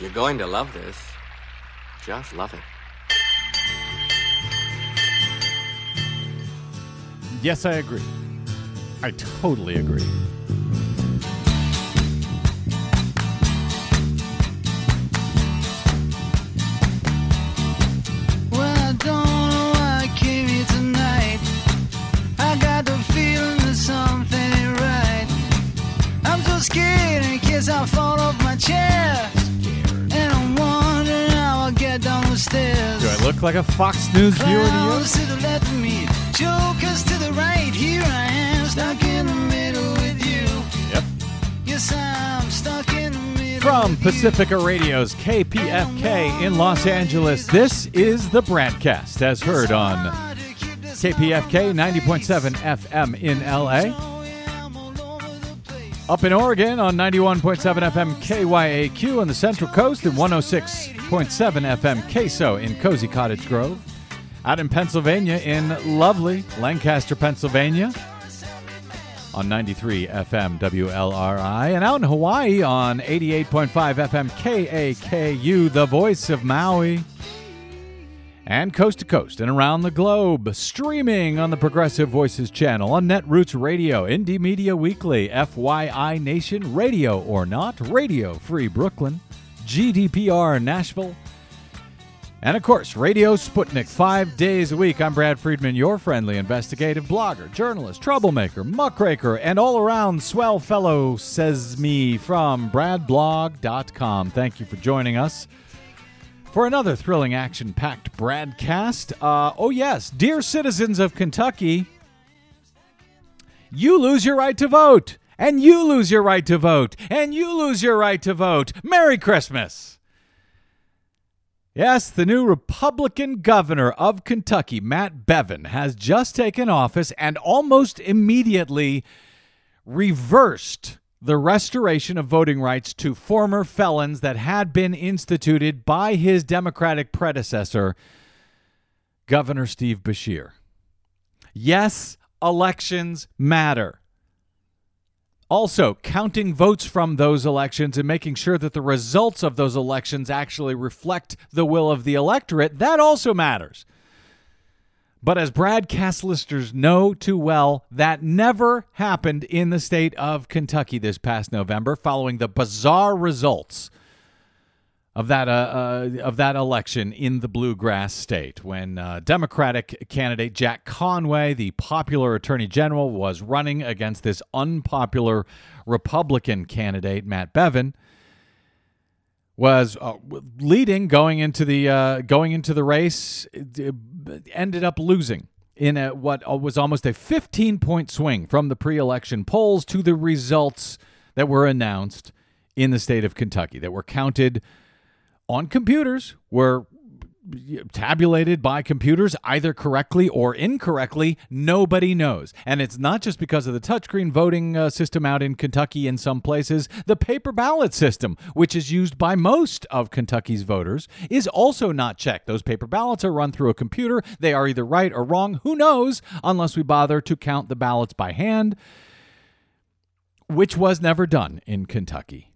You're going to love this. Just love it. Yes, I agree. I totally agree. Look like a Fox News viewer to Clowns to the left of me, jokers to the right. Here I am, stuck in the middle with you. you? Yep. Yes, I'm stuck in the middle. From with you. Pacifica Radio's KPFK in Los Angeles, this is the BradCast as heard on KPFK 90.7 FM in LA. Up in Oregon on 91.7 FM KYAQ on the Central Coast and 106.7 FM KSO in Cozy Cottage Grove. Out in Pennsylvania in lovely Lancaster, Pennsylvania on 93 FM WLRI. And out in Hawaii on 88.5 FM KAKU, the voice of Maui and coast to coast and around the globe, streaming on the Progressive Voices channel, on Netroots Radio, Indie Media Weekly, FYI Nation, Radio or Not, Radio Free Brooklyn, GDPR Nashville, and of course, Radio Sputnik, five days a week. I'm Brad Friedman, your friendly investigative blogger, journalist, troublemaker, muckraker, and all around swell fellow, says me from bradblog.com. Thank you for joining us for another thrilling action packed BradCast. Uh, oh, yes, dear citizens of Kentucky, you lose your right to vote, and you lose your right to vote, and you lose your right to vote. Merry Christmas! Yes, the new Republican governor of Kentucky, Matt Bevin, has just taken office and almost immediately reversed the restoration of voting rights to former felons that had been instituted by his Democratic predecessor, Governor Steve Beshear. Yes, elections matter. Also, counting votes from those elections and making sure that the results of those elections actually reflect the will of the electorate, that also matters. But as BradCast listeners know too well, that never happened in the state of Kentucky this past November following the bizarre results of that uh, uh, of that election in the bluegrass state when uh, Democratic candidate Jack Conway, the popular attorney general, was running against this unpopular Republican candidate Matt Bevin was uh, leading going into the uh, going into the race uh, ended up losing in a, what was almost a 15 point swing from the pre-election polls to the results that were announced in the state of Kentucky that were counted on computers were tabulated by computers either correctly or incorrectly nobody knows. And it's not just because of the touchscreen voting uh, system out in kentucky in some places. The paper ballot system which is used by most of kentucky's voters is also not checked. Those paper ballots are run through a computer. They are either right or wrong. Who knows? Unless we bother to count the ballots by hand which was never done in kentucky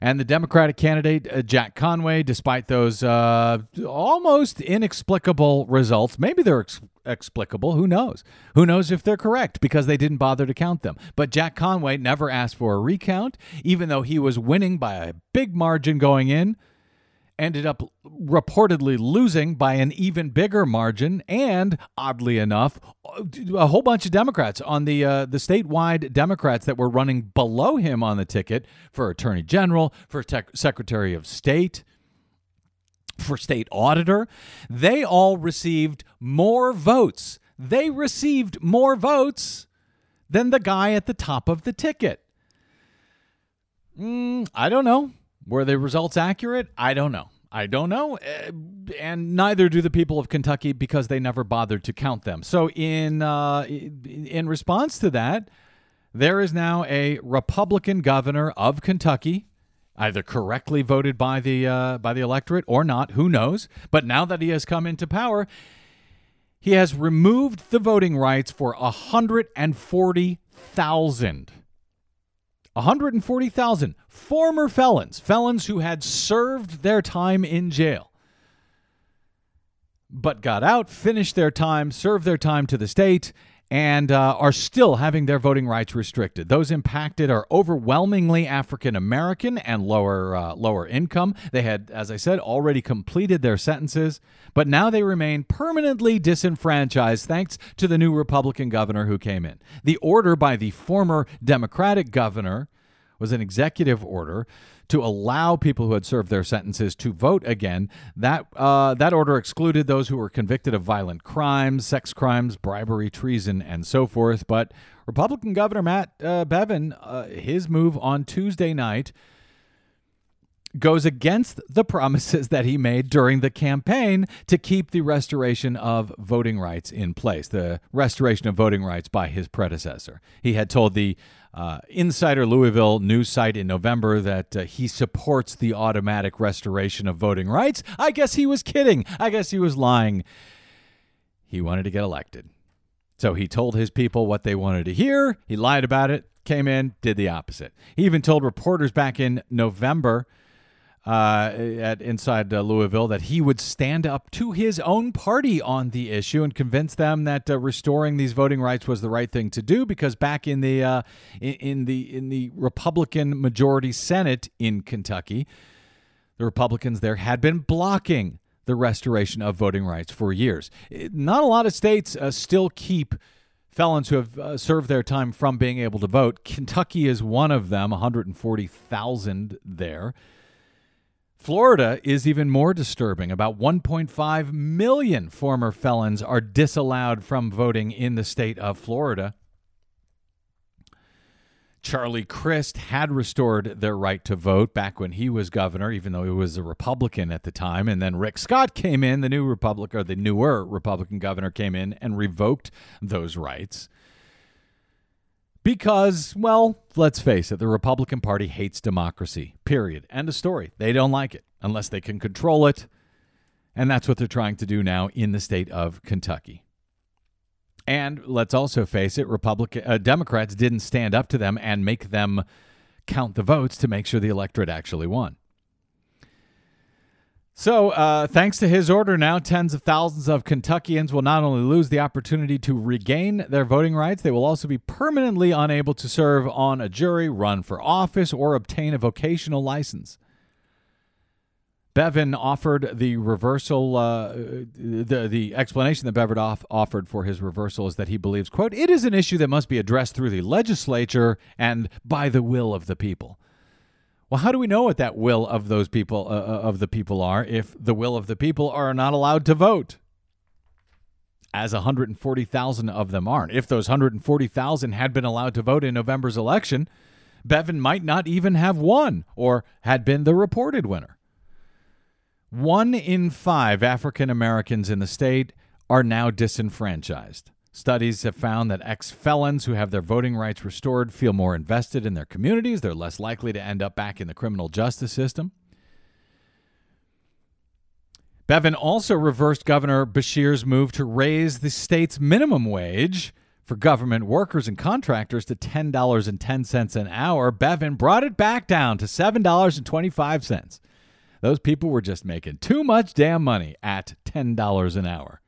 and the Democratic candidate, uh, Jack Conway, despite those uh, almost inexplicable results, maybe they're ex- explicable, who knows? Who knows if they're correct because they didn't bother to count them. But Jack Conway never asked for a recount, even though he was winning by a big margin going in ended up reportedly losing by an even bigger margin, and oddly enough, a whole bunch of Democrats on the uh, the statewide Democrats that were running below him on the ticket for Attorney General, for Secretary of State. For state auditor, they all received more votes. They received more votes than the guy at the top of the ticket. Mm, I don't know. Were the results accurate? I don't know. I don't know. Uh, and neither do the people of Kentucky because they never bothered to count them. So in uh, in response to that, there is now a Republican governor of Kentucky, either correctly voted by the uh, by the electorate or not, who knows? But now that he has come into power, he has removed the voting rights for 140,000 140,000 former felons, felons who had served their time in jail, but got out, finished their time, served their time to the state, and uh, are still having their voting rights restricted. Those impacted are overwhelmingly African American and lower uh, lower income. They had, as I said, already completed their sentences, but now they remain permanently disenfranchised thanks to the new Republican governor who came in. The order by the former Democratic governor was an executive order to allow people who had served their sentences to vote again. That uh, that order excluded those who were convicted of violent crimes, sex crimes, bribery, treason, and so forth. But Republican Governor Matt uh, Bevin, uh, his move on Tuesday night goes against the promises that he made during the campaign to keep the restoration of voting rights in place, the restoration of voting rights by his predecessor. He had told the uh, Insider Louisville news site in November that uh, he supports the automatic restoration of voting rights. I guess he was kidding. I guess he was lying. He wanted to get elected. So he told his people what they wanted to hear. He lied about it, came in, did the opposite. He even told reporters back in November uh, at inside uh, Louisville that he would stand up to his own party on the issue and convince them that uh, restoring these voting rights was the right thing to do because back in the uh, in, in the in the Republican majority Senate in Kentucky, the Republicans there had been blocking the restoration of voting rights for years. Not a lot of states uh, still keep felons who have uh, served their time from being able to vote. Kentucky is one of them, 140,000 there. Florida is even more disturbing. About 1.5 million former felons are disallowed from voting in the state of Florida. Charlie Crist had restored their right to vote back when he was governor, even though he was a Republican at the time. And then Rick Scott came in, the new Republican or the newer Republican governor came in and revoked those rights because, well, let's face it, the Republican Party hates democracy, period. End of story. They don't like it unless they can control it. And that's what they're trying to do now in the state of Kentucky. And let's also face it, Republican uh, Democrats didn't stand up to them and make them count the votes to make sure the electorate actually won. So, uh, thanks to his order, now tens of thousands of Kentuckians will not only lose the opportunity to regain their voting rights, they will also be permanently unable to serve on a jury, run for office, or obtain a vocational license. Bevin offered the reversal. Uh, the the explanation that Bevin off, offered for his reversal is that he believes, "quote It is an issue that must be addressed through the legislature and by the will of the people." Well, how do we know what that will of those people uh, uh, of the people are if the will of the people are not allowed to vote? As 140,000 of them aren't. If those 140,000 had been allowed to vote in November's election, Bevin might not even have won or had been the reported winner. One in five African Americans in the state are now disenfranchised. Studies have found that ex felons who have their voting rights restored feel more invested in their communities. They're less likely to end up back in the criminal justice system. Bevin also reversed Governor Beshear's move to raise the state's minimum wage for government workers and contractors to $10.10 an hour. Bevin brought it back down to $7.25. Those people were just making too much damn money at $10 an hour.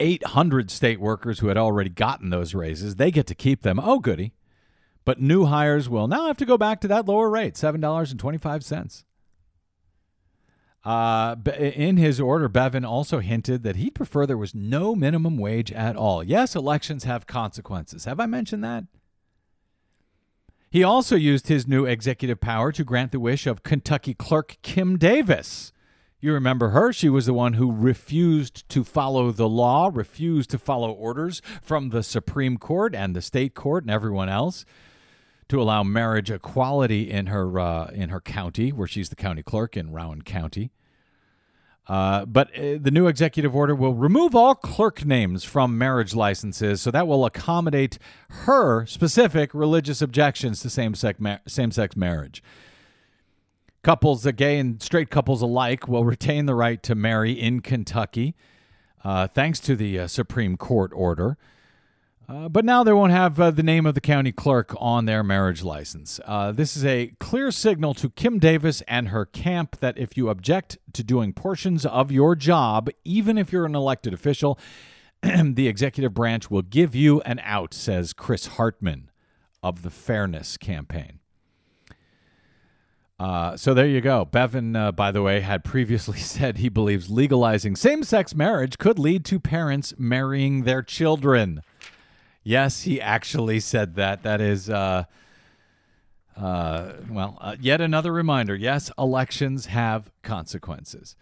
800 state workers who had already gotten those raises. They get to keep them. Oh, goody. But new hires will now have to go back to that lower rate, $7.25. Uh, in his order, Bevin also hinted that he'd prefer there was no minimum wage at all. Yes, elections have consequences. Have I mentioned that? He also used his new executive power to grant the wish of Kentucky clerk Kim Davis you remember her. She was the one who refused to follow the law, refused to follow orders from the Supreme Court and the state court and everyone else to allow marriage equality in her uh, in her county, where she's the county clerk in Rowan County. Uh, but uh, the new executive order will remove all clerk names from marriage licenses, so that will accommodate her specific religious objections to same-sex ma- same-sex marriage. Couples, gay and straight couples alike, will retain the right to marry in Kentucky, uh, thanks to the uh, Supreme Court order. Uh, but now they won't have uh, the name of the county clerk on their marriage license. Uh, this is a clear signal to Kim Davis and her camp that if you object to doing portions of your job, even if you're an elected official, the executive branch will give you an out, says Chris Hartman of the Fairness Campaign. Uh, so there you go. Bevin, uh, by the way, had previously said he believes legalizing same sex marriage could lead to parents marrying their children. Yes, he actually said that. That is, uh, uh, well, uh, yet another reminder. Yes, elections have consequences.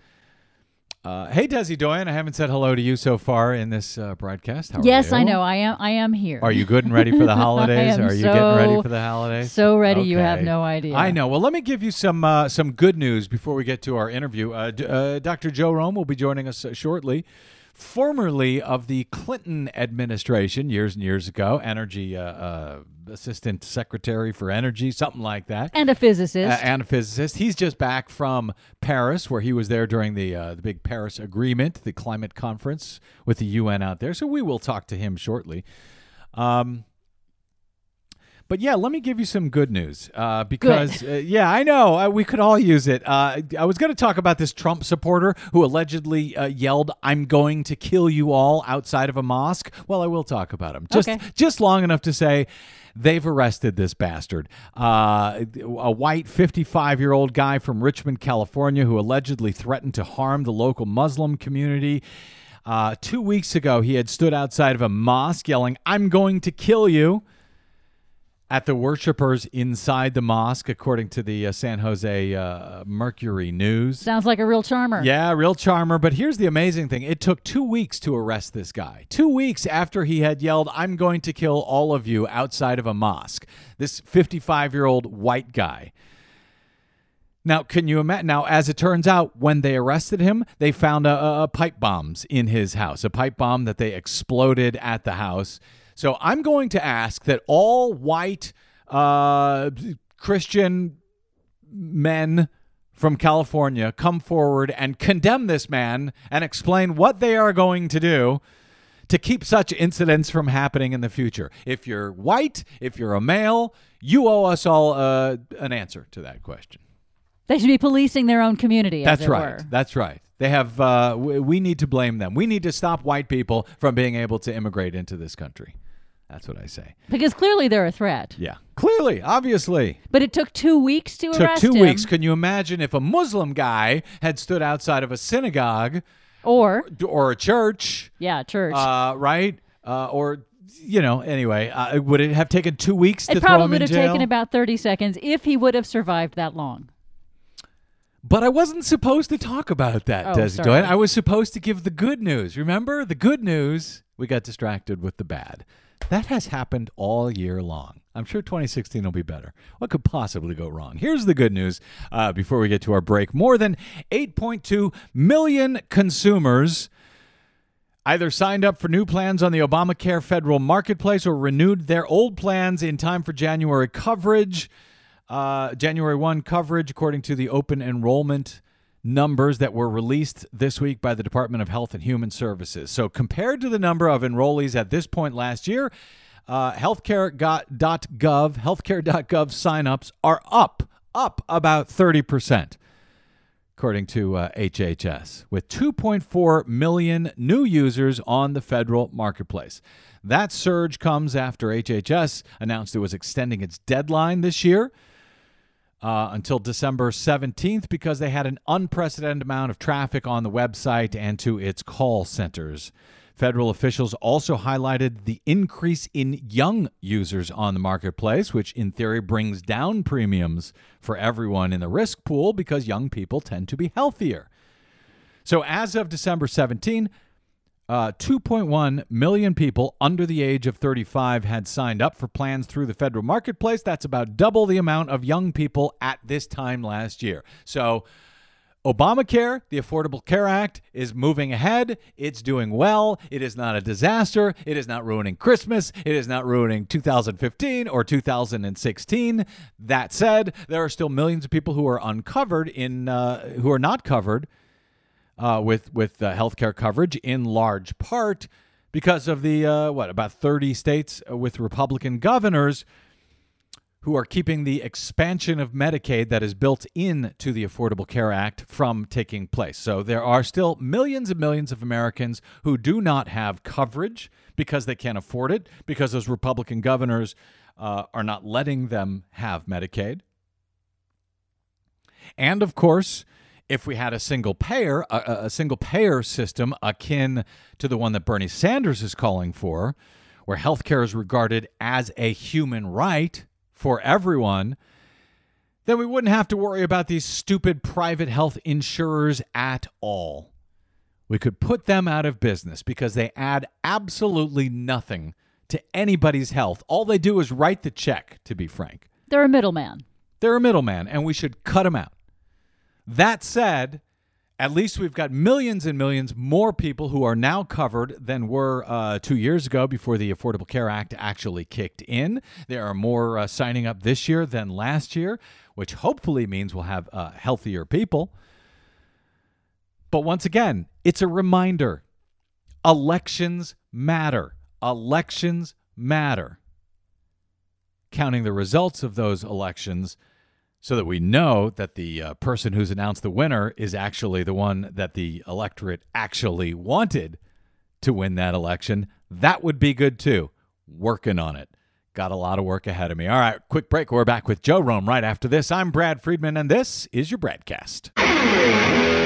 Uh, hey, Desi Doyen, I haven't said hello to you so far in this uh, BradCast. How are yes? I know. I am. I am here. Are you good and ready for the holidays? are you getting ready for the holidays? so ready, you have no idea. I know. Well, let me give you some uh, some good news before we get to our interview. Uh, D- uh, Dr. Joe Romm will be joining us uh, shortly. Formerly of the Clinton administration, years and years ago, energy uh, uh, assistant secretary for energy, something like that. And a physicist. Uh, and a physicist. He's just back from Paris, where he was there during the uh, the big Paris Agreement, the climate conference with the UN out there. So we will talk to him shortly. Um, but yeah, let me give you some good news uh, because uh, yeah, I know uh, we could all use it. Uh, I was going to talk about this Trump supporter who allegedly uh, yelled, "I'm going to kill you all" outside of a mosque. Well, I will talk about him just Okay. just long enough to say they've arrested this bastard. Uh, a white 55 year old guy from Richmond, California, who allegedly threatened to harm the local Muslim community. Uh, two weeks ago, he had stood outside of a mosque yelling, I'm going to kill you at the worshippers inside the mosque, according to the uh, San Jose uh, Mercury News. Sounds like a real charmer. Yeah, real charmer. But here's the amazing thing it took two weeks to arrest this guy. Two weeks after he had yelled, I'm going to kill all of you outside of a mosque. This 55 year old white guy. Now, can you imagine? Now, as it turns out, when they arrested him, they found a, a, a pipe bombs in his house, a pipe bomb that they exploded at the house. So I'm going to ask that all white uh, Christian men from California come forward and condemn this man and explain what they are going to do to keep such incidents from happening in the future. If you're white, if you're a male, you owe us all uh, an answer to that question. They should be policing their own community. as That's right. were. That's right. They have. Uh, we need to blame them. We need to stop white people from being able to immigrate into this country. That's what I say. Because clearly they're a threat. Yeah, clearly, obviously. But it took two weeks to took arrest two him. weeks. Can you imagine if a Muslim guy had stood outside of a synagogue Or or a church, yeah, church. uh, right? Uh, or you know, anyway, uh, would it have taken two weeks to it throw him probably in would have jail? taken about thirty seconds if he would have survived that long. But I wasn't supposed to talk about that, Oh, Desi. Doyen. I was supposed to give the good news. Remember the good news? We got distracted with the bad. That has happened all year long. I'm sure 2016 will be better. What could possibly go wrong? Here's the good news uh, before we get to our break. More than 8.2 million consumers either signed up for new plans on the Obamacare federal marketplace or renewed their old plans in time for January coverage. Uh, January 1 coverage, according to the open enrollment numbers that were released this week by the Department of Health and Human Services. So, compared to the number of enrollees at this point last year, uh, healthcare.gov, healthcare.gov signups are up, up about 30% according to uh, HHS, with 2.4 million new users on the federal marketplace. That surge comes after HHS announced it was extending its deadline this year uh, until December 17th because they had an unprecedented amount of traffic on the website and to its call centers. Federal officials also highlighted the increase in young users on the marketplace, which in theory brings down premiums for everyone in the risk pool because young people tend to be healthier. So, as of December 17, uh, 2.1 million people under the age of 35 had signed up for plans through the federal marketplace. That's about double the amount of young people at this time last year. So, Obamacare, the Affordable Care Act, is moving ahead. It's doing well. It is not a disaster. It is not ruining Christmas. It is not ruining 2015 or 2016. That said, there are still millions of people who are uncovered in uh, who are not covered uh, with with uh, healthcare coverage in large part because of the uh, what about 30 states with Republican governors who are keeping the expansion of Medicaid that is built into the Affordable Care Act from taking place. So there are still millions and millions of Americans who do not have coverage because they can't afford it, because those Republican governors uh, are not letting them have Medicaid. And of course, if we had a single payer, a, a single payer system akin to the one that Bernie Sanders is calling for, where healthcare is regarded as a human right for everyone, then we wouldn't have to worry about these stupid private health insurers at all. We could put them out of business because they add absolutely nothing to anybody's health. All they do is write the check, to be frank. They're a middleman. They're a middleman, and we should cut them out. That said, at least we've got millions and millions more people who are now covered than were uh, two years ago before the Affordable Care Act actually kicked in. There are more uh, signing up this year than last year, which hopefully means we'll have uh, healthier people. But once again, it's a reminder elections matter. Elections matter. Counting the results of those elections so that we know that the uh, person who's announced the winner is actually the one that the electorate actually wanted to win that election. That would be good too. Working on it. Got a lot of work ahead of me. All right, quick break. We're back with Joe Romm right after this. I'm Brad Friedman, and this is your BradCast.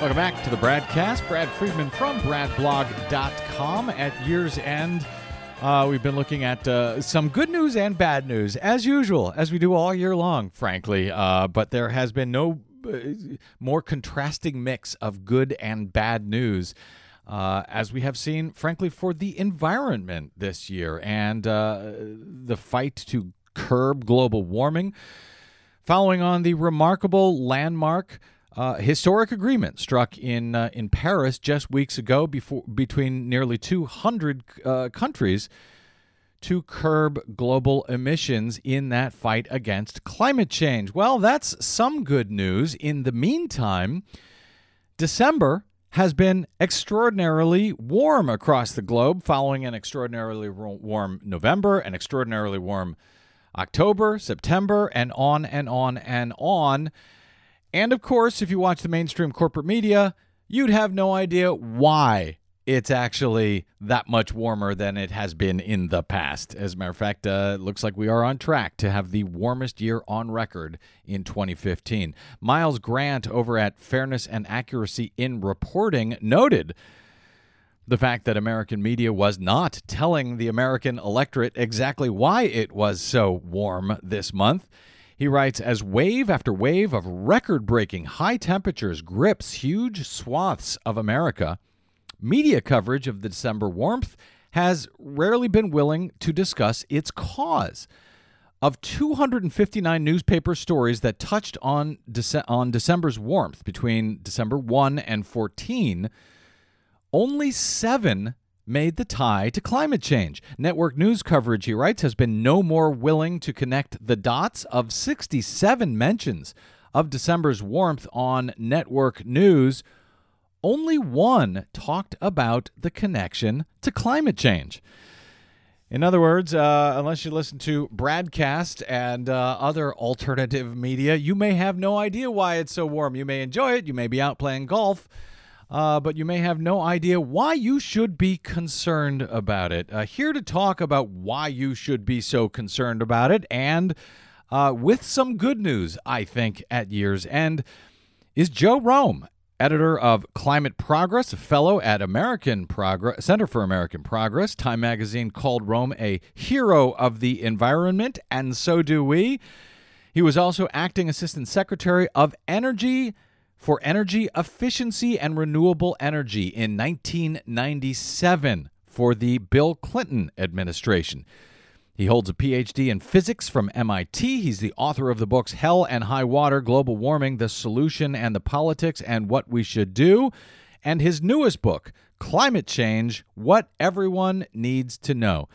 Welcome back to the Bradcast. Brad Friedman from BradBlog.com. At year's end, uh, we've been looking at uh, some good news and bad news, as usual, as we do all year long, frankly. Uh, but there has been no uh, more contrasting mix of good and bad news. Uh, as we have seen, frankly, for the environment this year and uh, the fight to curb global warming, following on the remarkable landmark uh, historic agreement struck in uh, in Paris just weeks ago before between nearly 200 uh, countries to curb global emissions in that fight against climate change. Well, that's some good news. In the meantime, December has been extraordinarily warm across the globe following an extraordinarily warm November, an extraordinarily warm October, September, and on and on and on. And of course, if you watch the mainstream corporate media, you'd have no idea why it's actually that much warmer than it has been in the past. As a matter of fact, uh, it looks like we are on track to have the warmest year on record in 2015. Miles Grant over at Fairness and Accuracy in Reporting noted the fact that American media was not telling the American electorate exactly why it was so warm this month. He writes As wave after wave of record breaking high temperatures grips huge swaths of America, media coverage of the December warmth has rarely been willing to discuss its cause. Of 259 newspaper stories that touched on, Dece- on December's warmth between December 1 and 14, only seven made the tie to climate change. Network news coverage, he writes, has been no more willing to connect the dots of 67 mentions of December's warmth on network news. Only one talked about the connection to climate change. In other words, uh, unless you listen to BradCast and uh, other alternative media, you may have no idea why it's so warm. You may enjoy it, you may be out playing golf, uh, but you may have no idea why you should be concerned about it. Uh, here to talk about why you should be so concerned about it, and uh, with some good news, I think, at year's end, is Joe Romm. editor of Climate Progress, a fellow at American Progress Center for American Progress. Time magazine called Romm a hero of the environment, and so do we. He was also acting assistant secretary of energy for energy efficiency and renewable energy in 1997 for the Bill Clinton administration. He holds a PhD in physics from MIT. He's the author of the books Hell and High Water Global Warming, The Solution and the Politics, and What We Should Do. And his newest book, Climate Change What Everyone Needs to Know.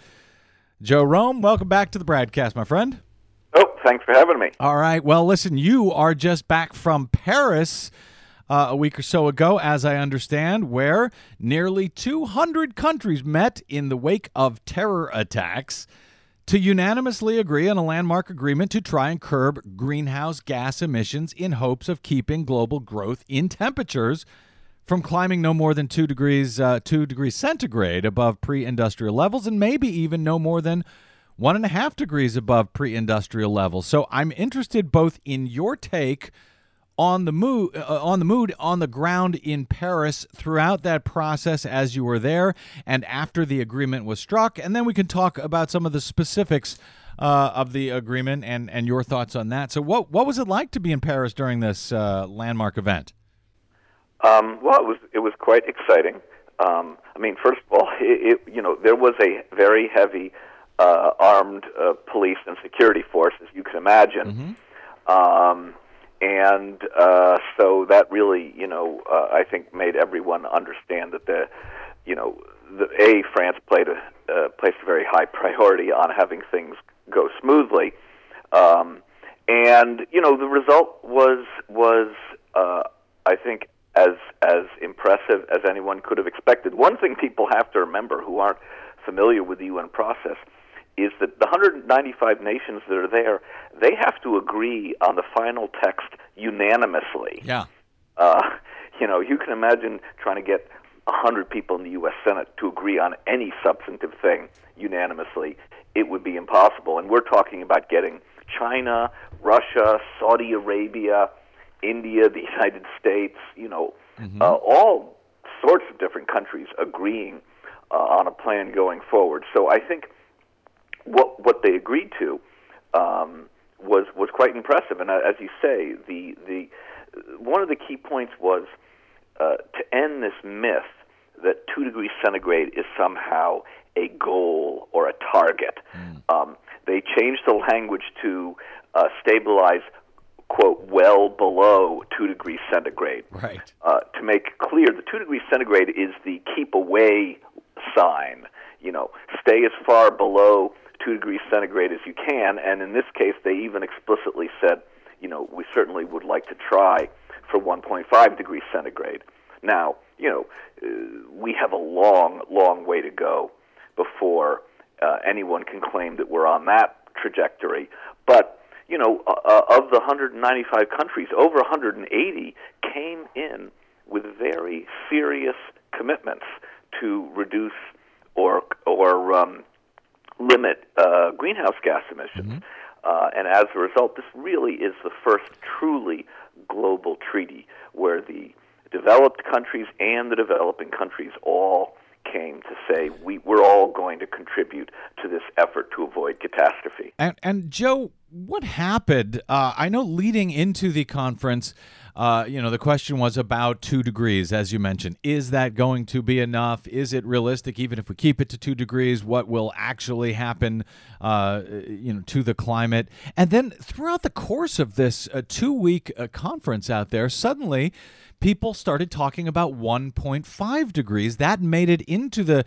Joe Romm, welcome back to the BradCast, my friend. Thanks for having me. All right. Well, listen, you are just back from Paris. Uh, a week or so ago, as I understand, where nearly 200 countries met in the wake of terror attacks to unanimously agree on a landmark agreement to try and curb greenhouse gas emissions in hopes of keeping global growth in temperatures from climbing no more than two degrees uh, two degrees centigrade above pre-industrial levels, and maybe even no more than one and a half degrees above pre-industrial levels. So I'm interested both in your take on the mood uh, on the mood on the ground in Paris throughout that process as you were there and after the agreement was struck. And then we can talk about some of the specifics uh, of the agreement and and your thoughts on that. So what what was it like to be in Paris during this uh, landmark event? Um, well it was it was quite exciting. Um, I mean first of all it, it, you know there was a very heavy uh, armed uh, police and security force as you can imagine mm-hmm. um, and uh, so that really, you know, uh, I think made everyone understand that the, you know, the a France played a uh, placed a very high priority on having things go smoothly, um, and you know the result was was uh, I think as as impressive as anyone could have expected. One thing people have to remember who aren't familiar with the UN process is that the 195 nations that are there, they have to agree on the final text unanimously. Yeah. Uh, you know, you can imagine trying to get 100 people in the U.S. Senate to agree on any substantive thing unanimously. It would be impossible. And we're talking about getting China, Russia, Saudi Arabia, India, the United States, you know, mm-hmm. uh, all sorts of different countries agreeing uh, on a plan going forward. So I think what what they agreed to um, was was quite impressive. And uh, as you say, the the one of the key points was uh, to end this myth that two degrees centigrade is somehow a goal or a target. Mm. Um, they changed the language to uh, stabilize quote well below two degrees centigrade right uh, to make clear the two degrees centigrade is the keep away sign you know stay as far below two degrees centigrade as you can. And in this case, they even explicitly said, you know, we certainly would like to try for 1.5 degrees centigrade. Now, you know, uh, we have a long, long way to go before uh, anyone can claim that we're on that trajectory. But you know, uh, uh of the 195 countries, over 180 came in with very serious commitments to reduce or or um, limit uh, greenhouse gas emissions. Mm-hmm. Uh, and as a result, this really is the first truly global treaty where the developed countries and the developing countries all came to say we, we're all going to contribute to this effort to avoid catastrophe. And, and Joe, what happened? Uh, I know leading into the conference, uh, you know, the question was about two degrees, as you mentioned. Is that going to be enough? Is it realistic, even if we keep it to two degrees? What will actually happen, uh, you know, to the climate? And then throughout the course of this uh, two-week uh, conference out there, suddenly people started talking about 1.5 degrees. That made it into the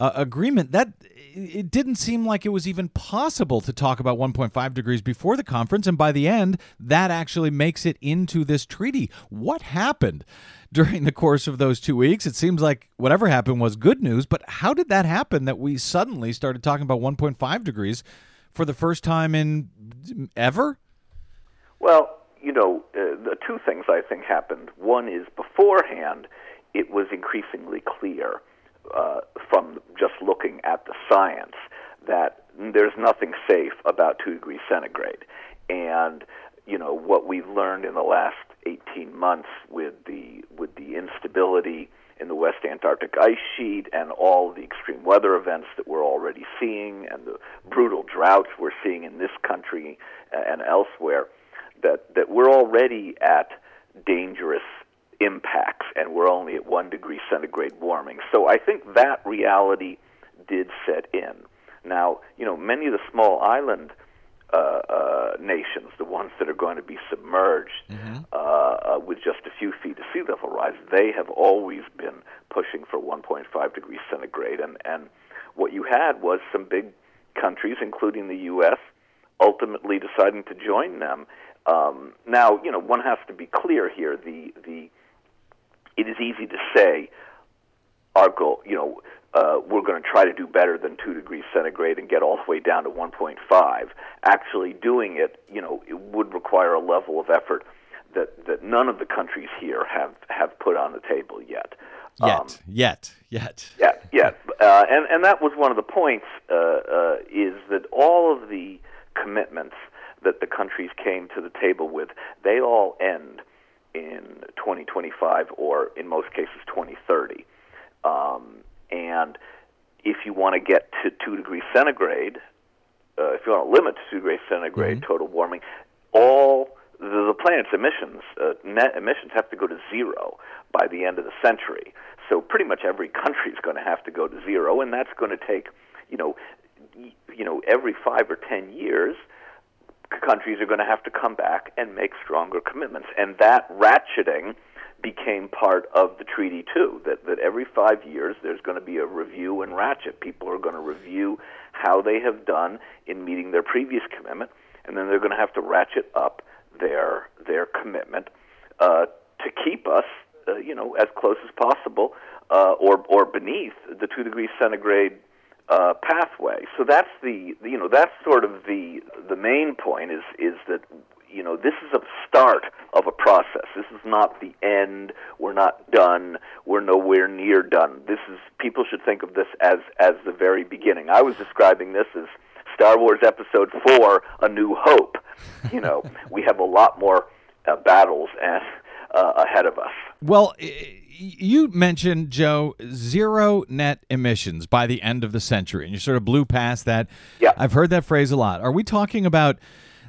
uh, agreement. That it didn't seem like it was even possible to talk about 1.5 degrees before the conference, and by the end, that actually makes it into this treaty. What happened during the course of those two weeks? It seems like whatever happened was good news, but how did that happen that we suddenly started talking about 1.5 degrees for the first time in ever? Well, you know, uh, the two things I think happened. One is beforehand, it was increasingly clear uh, from just looking at the science that there's nothing safe about two degrees centigrade. And, you know, what we've learned in the last 18 months with the with the instability in the West Antarctic ice sheet and all the extreme weather events that we're already seeing and the brutal droughts we're seeing in this country and elsewhere that that we're already at dangerous impacts and we're only at 1 degree centigrade warming. So I think that reality did set in. Now, you know, many of the small island uh, uh, nations, the ones that are going to be submerged uh, uh, with just a few feet of sea level rise, they have always been pushing for 1.5 degrees centigrade. And, and what you had was some big countries, including the U.S., ultimately deciding to join them. Um, now, you know, one has to be clear here. The the it is easy to say our goal, you know, uh, we're going to try to do better than two degrees centigrade and get all the way down to 1.5. Actually, doing it, you know, it would require a level of effort that that none of the countries here have have put on the table yet. Yet, Um, yet, yet. yeah, yeah, uh, and and that was one of the points uh, uh, is that all of the commitments that the countries came to the table with, they all end in 2025 or in most cases 2030. Um, and if you want to get to two degrees centigrade, uh, if you want to limit to two degrees centigrade total warming, all the, the planet's emissions, uh, net emissions, have to go to zero by the end of the century. So pretty much every country is going to have to go to zero, and that's going to take, you know, y- you know, every five or ten years, countries are going to have to come back and make stronger commitments, and that ratcheting became part of the treaty too. That that every five years there's going to be a review and ratchet. People are going to review how they have done in meeting their previous commitment, and then they're going to have to ratchet up their their commitment uh, to keep us, uh, you know, as close as possible, uh, or or beneath the two degrees centigrade uh, pathway. So that's the you know that's sort of the the main point is is that you know this is a start of a process. This is not the end. We're not done. We're nowhere near done. This is people should think of this as as the very beginning. I was describing this as Star Wars Episode Four: A New Hope. You know, we have a lot more uh, battles and, uh, ahead of us. Well, you mentioned, Joe, zero net emissions by the end of the century, and you sort of blew past that. Yeah. I've heard that phrase a lot. Are we talking about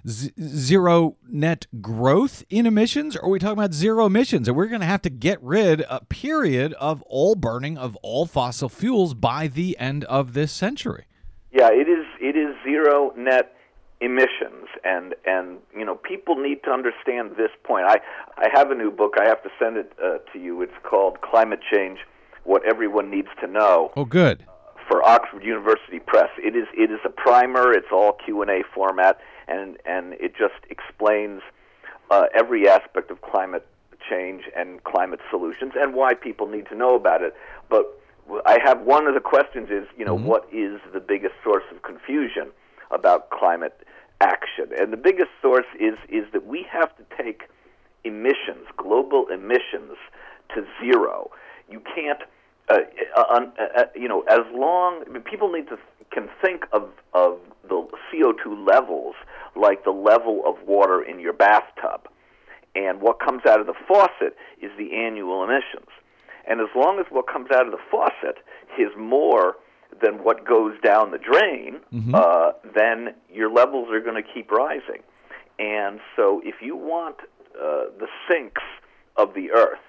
z- zero net growth in emissions, or are we talking about zero emissions? And we're going to have to get rid, a period, of all burning of all fossil fuels by the end of this century. Yeah, it is. It is zero net emissions, and and you know people need to understand this point. I I have a new book. I have to send it uh, to you. It's called Climate Change: What Everyone Needs to Know Oh, good. for Oxford University Press. It is it is a primer. It's all Q and A format, and and it just explains uh, every aspect of climate change and climate solutions and why people need to know about it. But I have one of the questions is you know what is the biggest source of confusion about climate action? And the biggest source is is that we have to take emissions, global emissions, to zero. You can't, uh, uh, uh, uh, you know, as long I mean, people need to can think of of the CO2 levels like the level of water in your bathtub, and what comes out of the faucet is the annual emissions. And as long as what comes out of the faucet is more than what goes down the drain, uh, then your levels are going to keep rising. And so, if you want uh, the sinks of the earth,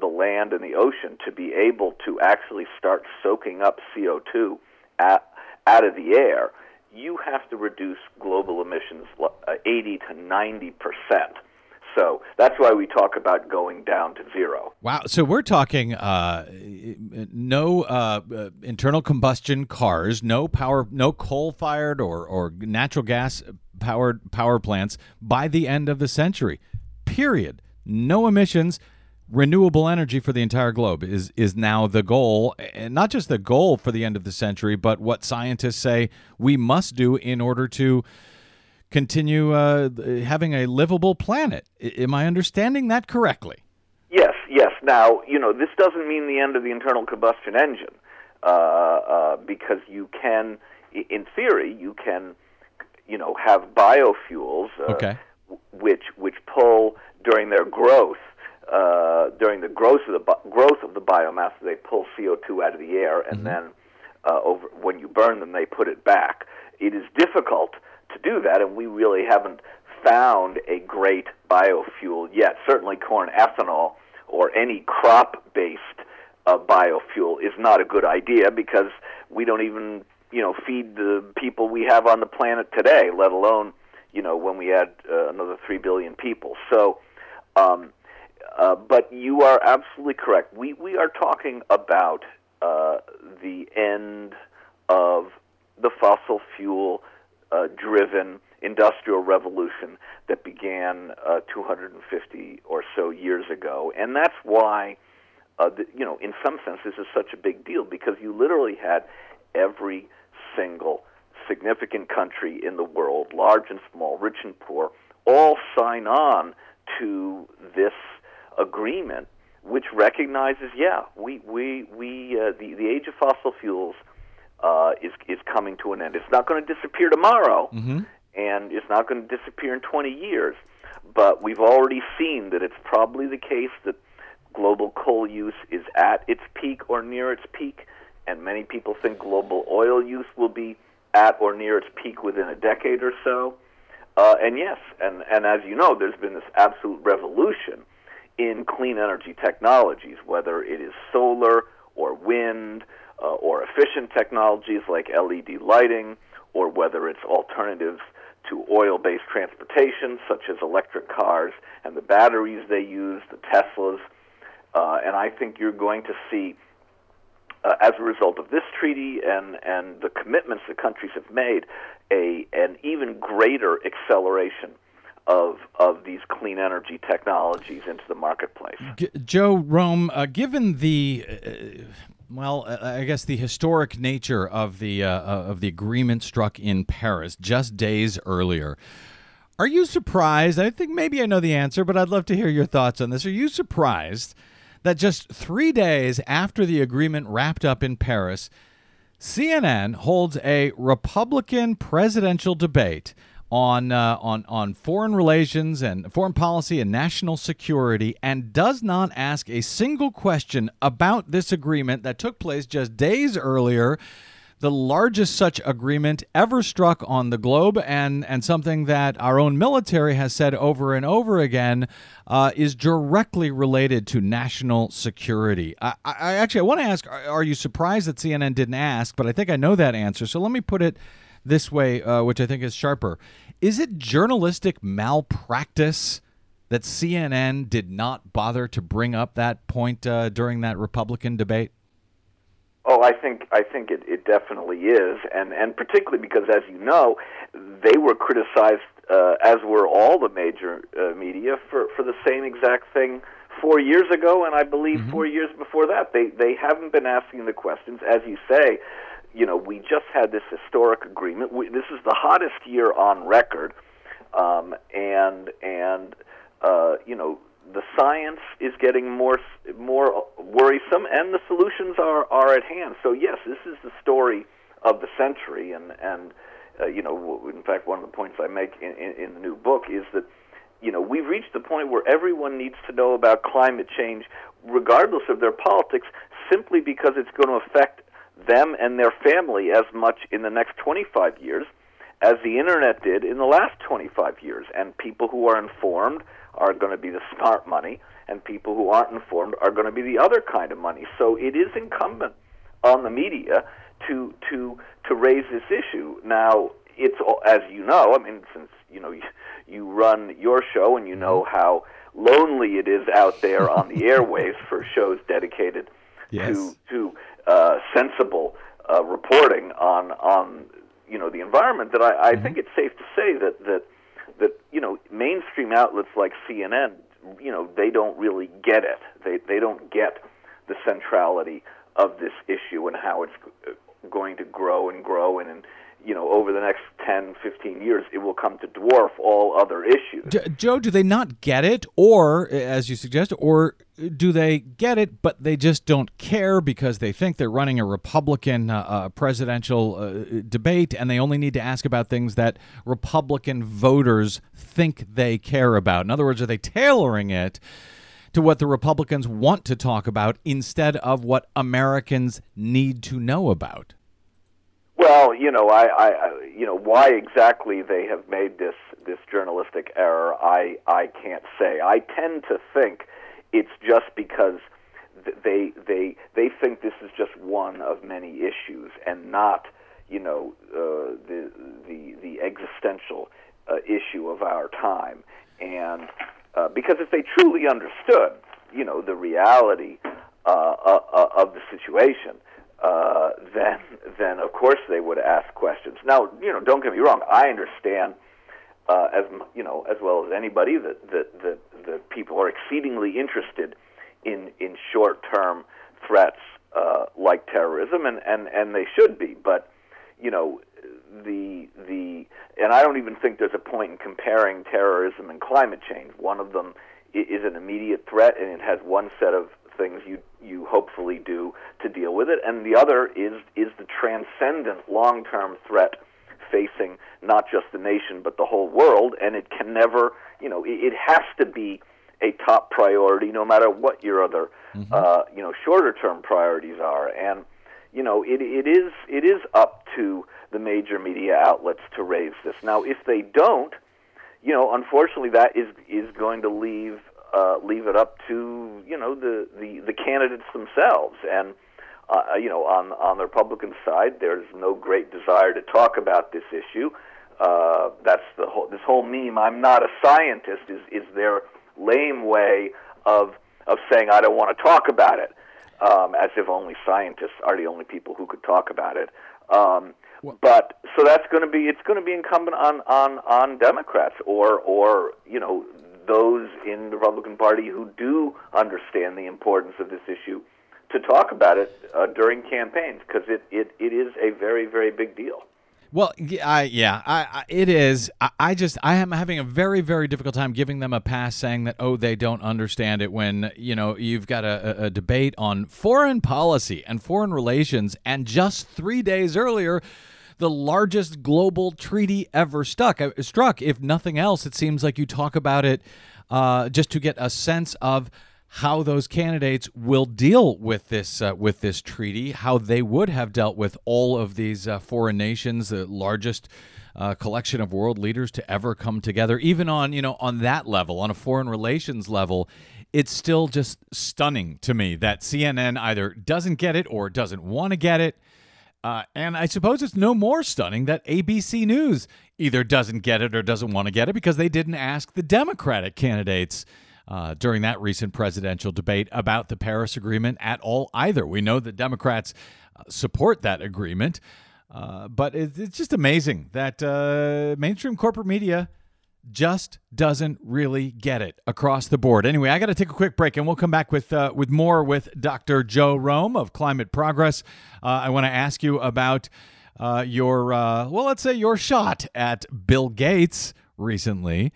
the land and the ocean, to be able to actually start soaking up CO2 at, out of the air, you have to reduce global emissions uh, 80 to 90 percent. So that's why we talk about going down to zero. Wow. So we're talking uh, no uh, uh, internal combustion cars, no power, no coal fired or, or natural gas powered power plants by the end of the century. Period. No emissions. Renewable energy for the entire globe is is now the goal, and not just the goal for the end of the century, but what scientists say we must do in order to continue uh, having a livable planet. I- am I understanding that correctly? Yes, yes. Now, you know, this doesn't mean the end of the internal combustion engine, uh, uh, because you can, in theory, you can, you know, have biofuels, uh, Okay. which which pull during their growth, uh, during the growth of the bi- growth of the biomass, they pull CO2 out of the air, and then uh, over when you burn them, they put it back. It is difficult to do that, and we really haven't found a great biofuel yet. Certainly, corn ethanol or any crop-based uh, biofuel is not a good idea because we don't even you know feed the people we have on the planet today, let alone you know when we add uh, another three billion people. So. Um, uh, but you are absolutely correct. We we are talking about uh, the end of the fossil fuel uh, driven industrial revolution that began uh, 250 or so years ago, and that's why. Uh, the, you know, in some sense, this is such a big deal because you literally had every single significant country in the world, large and small, rich and poor, all sign on to this agreement, which recognizes, yeah, we we we uh, the the age of fossil fuels uh, is is coming to an end. It's not going to disappear tomorrow, and it's not going to disappear in 20 years. But we've already seen that it's probably the case that global coal use is at its peak or near its peak, and many people think global oil use will be at or near its peak within a decade or so. Uh, and yes, and, and as you know, there's been this absolute revolution in clean energy technologies, whether it is solar or wind uh, or efficient technologies like LED lighting, or whether it's alternatives to oil based transportation, such as electric cars and the batteries they use, the Teslas. Uh, and I think you're going to see, uh, as a result of this treaty and, and the commitments the countries have made, a, an even greater acceleration of of these clean energy technologies into the marketplace. G- Joe Romm, uh, given the uh, well, uh, I guess the historic nature of the uh, of the agreement struck in Paris just days earlier. Are you surprised? I think maybe I know the answer, but I'd love to hear your thoughts on this. Are you surprised that just three days after the agreement wrapped up in Paris, CNN holds a Republican presidential debate on uh, on on foreign relations and foreign policy and national security, and does not ask a single question about this agreement that took place just days earlier. The largest such agreement ever struck on the globe, and, and something that our own military has said over and over again uh, is directly related to national security. I, I actually I want to ask: are, are you surprised that CNN didn't ask? But I think I know that answer. So let me put it this way, uh, which I think is sharper. Is it journalistic malpractice that CNN did not bother to bring up that point uh, during that Republican debate? Oh, I think I think it, it definitely is, and and particularly because, as you know, they were criticized, uh, as were all the major uh, media, for for the same exact thing four years ago, and I believe four years before that. They they haven't been asking the questions, as you say. You know, we just had this historic agreement. We, this is the hottest year on record, um, and and uh, you know the science is getting more more worrisome, and the solutions are are at hand. So yes, this is the story of the century, and and uh, you know, in fact, one of the points I make in, in, in the new book is that you know we've reached the point where everyone needs to know about climate change, regardless of their politics, simply because it's going to affect them and their family as much in the next 25 years as the internet did in the last 25 years. And people who are informed are going to be the smart money, and people who aren't informed are going to be the other kind of money. So it is incumbent on the media to to to raise this issue. Now, it's all- as you know. I mean, since you know you, you run your show and you know mm-hmm. how lonely it is out there on the airwaves for shows dedicated Yes. to to uh, sensible uh, reporting on on you know the environment. That I, I think it's safe to say that that that you know mainstream outlets like CNN, you know, they don't really get it. They they don't get the centrality of this issue and how it's going to grow and grow and, and you know, over the next 10, 15 years, it will come to dwarf all other issues. Joe, do they not get it, or as you suggest, or do they get it but they just don't care because they think they're running a Republican uh, uh, presidential uh, debate and they only need to ask about things that Republican voters think they care about? In other words, are they tailoring it? To what the Republicans want to talk about instead of what Americans need to know about. Well, you know, I, I, you know, why exactly they have made this this journalistic error, I, I can't say. I tend to think it's just because they they they think this is just one of many issues and not, you know, uh, the the the existential uh, issue of our time. And uh, because if they truly understood, you know, the reality uh, uh, uh of the situation, uh, then then of course they would ask questions. Now, you know, don't get me wrong. I understand uh, as you know as well as anybody that that that, that people are exceedingly interested in in short term threats uh, like terrorism, and and and they should be. But you know, the the and I don't even think there's a point in comparing terrorism and climate change. One of them is an immediate threat, and it has one set of things you you hopefully do to deal with it, and the other is is the transcendent long term threat facing not just the nation but the whole world, and it can never you know it, it has to be a top priority no matter what your other mm-hmm. uh, you know shorter term priorities are, and you know it it is it is up to the major media outlets to raise this. Now, if they don't, you know, unfortunately, that is is going to leave uh, leave it up to you know the the, the candidates themselves and. Uh, you know, on on the Republican side, there's no great desire to talk about this issue. Uh, that's the whole this whole meme. I'm not a scientist. Is is their lame way of of saying I don't want to talk about it, um, as if only scientists are the only people who could talk about it. Um, but so that's going to be it's going to be incumbent on on on Democrats or or you know those in the Republican Party who do understand the importance of this issue to talk about it uh, during campaigns because it, it, it is a very very big deal. Well, I, yeah, I, I, it is. I, I, just I am having a very very difficult time giving them a pass, saying that oh they don't understand it when you know you've got a, a debate on foreign policy and foreign relations, and just three days earlier the largest global treaty ever stuck uh, struck. If nothing else, it seems like you talk about it uh, just to get a sense of how those candidates will deal with this uh, with this treaty, how they would have dealt with all of these uh, foreign nations, the largest uh, collection of world leaders to ever come together. Even on you know on that level, on a foreign relations level, it's still just stunning to me that CNN either doesn't get it or doesn't want to get it. Uh, and I suppose it's no more stunning that ABC News either doesn't get it or doesn't want to get it because they didn't ask the Democratic candidates uh, during that recent presidential debate about the Paris Agreement at all either. We know that Democrats uh, support that agreement, uh, but it's just amazing that uh, mainstream corporate media just doesn't really get it across the board. Anyway, I got to take a quick break, and we'll come back with uh, with more with Dr. Joe Romm of Climate Progress. Uh, I want to ask you about uh, your uh, well, let's say your shot at Bill Gates recently.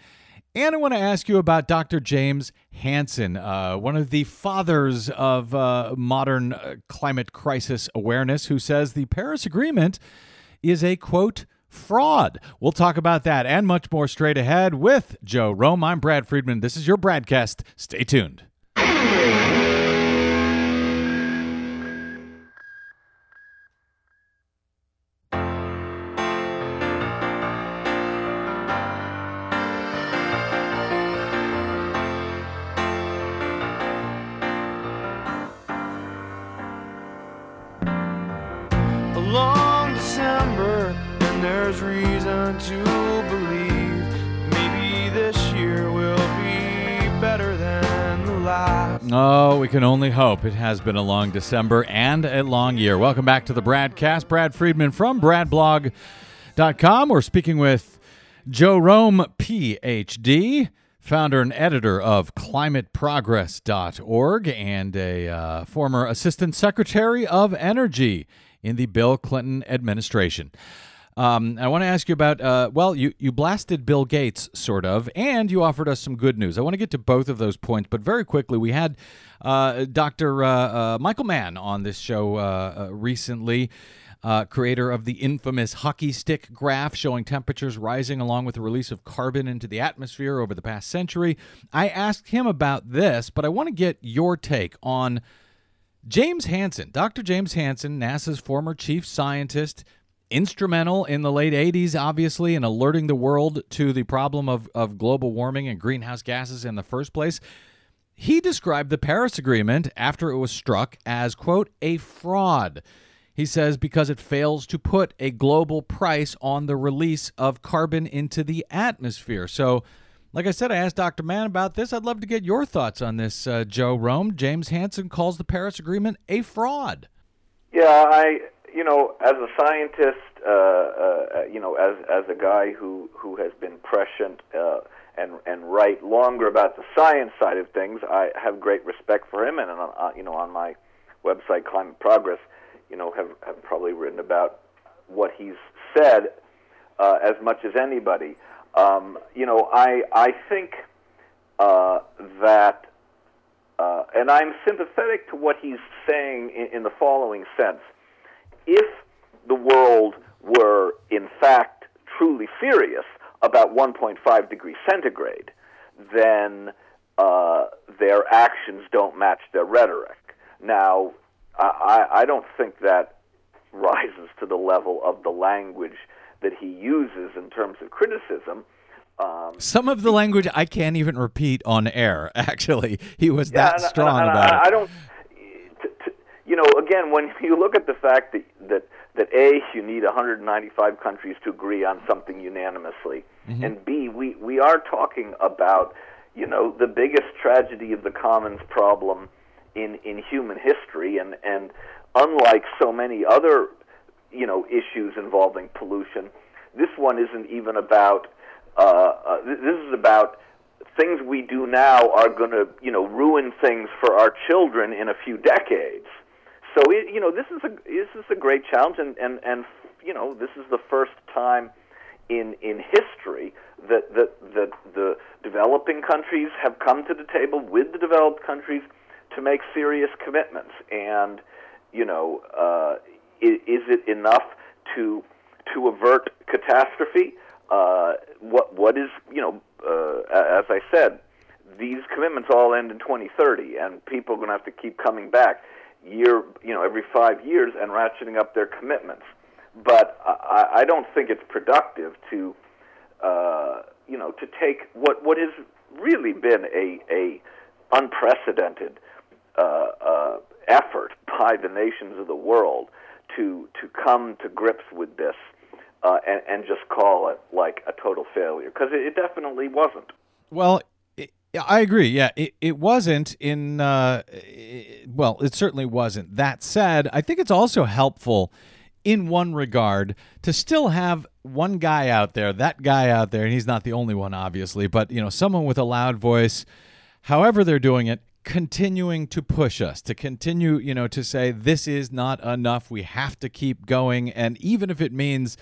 And I want to ask you about Dr. James Hansen, uh, one of the fathers of uh, modern climate crisis awareness, who says the Paris Agreement is a quote fraud. We'll talk about that and much more straight ahead with Joe Romm. I'm Brad Friedman. This is your BradCast. Stay tuned. Oh, we can only hope. It has been a long December and a long year. Welcome back to the BradCast. Brad Friedman from BradBlog.com. We're speaking with Joe Romm, PhD, founder and editor of ClimateProgress.org, and a uh, former Assistant Secretary of Energy in the Bill Clinton administration. Um, I want to ask you about, uh, well, you, you blasted Bill Gates, sort of, and you offered us some good news. I want to get to both of those points, but very quickly, we had uh, Dr. Uh, uh, Michael Mann on this show uh, uh, recently. Creator of the infamous hockey stick graph showing temperatures rising along with the release of carbon into the atmosphere over the past century. I asked him about this, but I want to get your take on James Hansen. Dr. James Hansen, NASA's former chief scientist, instrumental in the late 80s, obviously, in alerting the world to the problem of, of global warming and greenhouse gases in the first place. He described the Paris Agreement after it was struck as, quote, a fraud. He says because it fails to put a global price on the release of carbon into the atmosphere. So, like I said, I asked Dr. Mann about this. I'd love to get your thoughts on this, uh, Joe Romm. James Hansen calls the Paris Agreement a fraud. Yeah, I, you know, as a scientist, uh, uh, you know, as as a guy who who has been prescient uh, and and write longer about the science side of things, I have great respect for him, and uh, you know, on my website, Climate Progress you know, have, have probably written about what he's said uh, as much as anybody. Um, you know, I I think uh, that, uh, and I'm sympathetic to what he's saying in, in the following sense: if the world were in fact truly serious about 1.5 degrees centigrade, then uh, their actions don't match their rhetoric. Now, I, I don't think that rises to the level of the language that he uses in terms of criticism. Um, Some of the language I can't even repeat on air. Actually, he was yeah, that and, strong and, and about I, it. I don't. You know, again, when you look at the fact that that that a you need 195 countries to agree on something unanimously, Mm-hmm. and b we we are talking about you know the biggest tragedy of the commons problem in in human history, and and unlike so many other you know issues involving pollution, this one isn't even about. Uh, uh, this is about things we do now are going to you know ruin things for our children in a few decades. So it, you know this is a this is a great challenge, and and and you know this is the first time in in history that that that the developing countries have come to the table with the developed countries to make serious commitments. And you know, uh, is, it enough to to avert catastrophe? Uh, what what is you know, uh, as I said, these commitments all end in 2030, and people are going to have to keep coming back year, you know, every five years and ratcheting up their commitments. But I, I don't think it's productive to, uh, you know, to take what what has really been a a unprecedented uh, uh, effort by the nations of the world to to come to grips with this uh, and, and just call it like a total failure because it, it definitely wasn't. Well, it, I agree. Yeah, it, it wasn't in. Uh, it, well, it certainly wasn't. That said, I think it's also helpful in one regard to still have one guy out there, that guy out there, and he's not the only one, obviously, but you know, someone with a loud voice, however they're doing it, continuing to push us to continue you know to say this is not enough we have to keep going and even if it means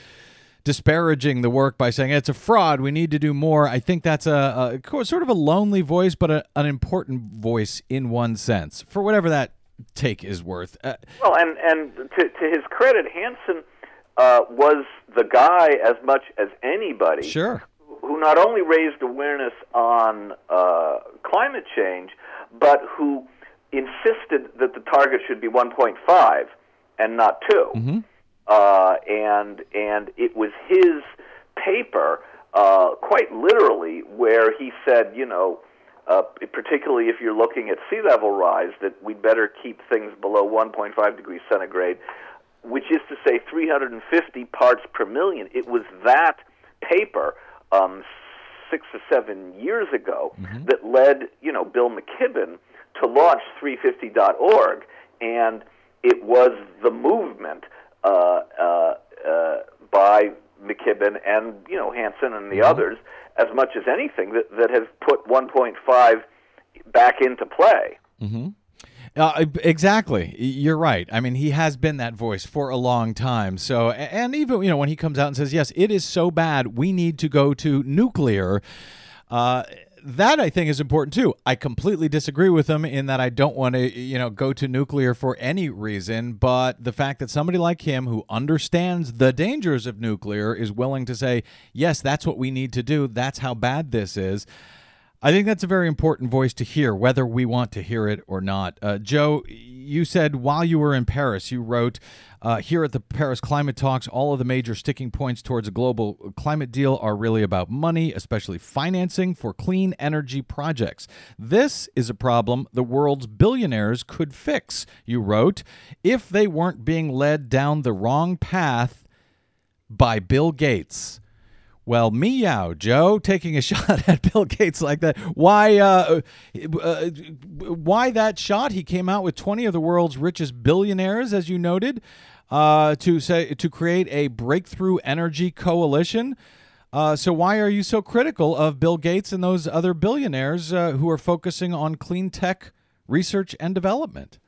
disparaging the work by saying it's a fraud. We need to do more. I think that's a, a sort of a lonely voice but a, an important voice in one sense for whatever that take is worth. Uh, Well, and and to to his credit, Hansen uh, was the guy as much as anybody sure. who not only raised awareness on uh, climate change, but who insisted that the target should be 1.5 and not 2. Uh, and and it was his paper, uh, quite literally, where he said, you know, uh, particularly if you're looking at sea level rise, that we'd better keep things below 1.5 degrees centigrade, which is to say 350 parts per million. It was that paper um, six or seven years ago that led, you know, Bill McKibben to launch 350.org, and it was the movement uh, uh, uh, by McKibben and you know Hansen and the others, as much as anything that that has put 1.5 back into play. Uh, exactly. You're right. I mean, he has been that voice for a long time. So, and even, you know, when he comes out and says, yes, it is so bad, we need to go to nuclear. Uh, that I think is important too. I completely disagree with him in that I don't want to, you know, go to nuclear for any reason, but the fact that somebody like him who understands the dangers of nuclear is willing to say, "Yes, that's what we need to do. That's how bad this is." I think that's a very important voice to hear, whether we want to hear it or not. Uh, Joe, you said while you were in Paris, you wrote uh, here at the Paris Climate Talks, all of the major sticking points towards a global climate deal are really about money, especially financing for clean energy projects. This is a problem the world's billionaires could fix, you wrote, if they weren't being led down the wrong path by Bill Gates. Well, meow, Joe, taking a shot at Bill Gates like that. Why? Uh, uh, why that shot? He came out with twenty of the world's richest billionaires, as you noted, uh, to say to create a breakthrough energy coalition. Uh, so why are you so critical of Bill Gates and those other billionaires uh, who are focusing on clean tech research and development?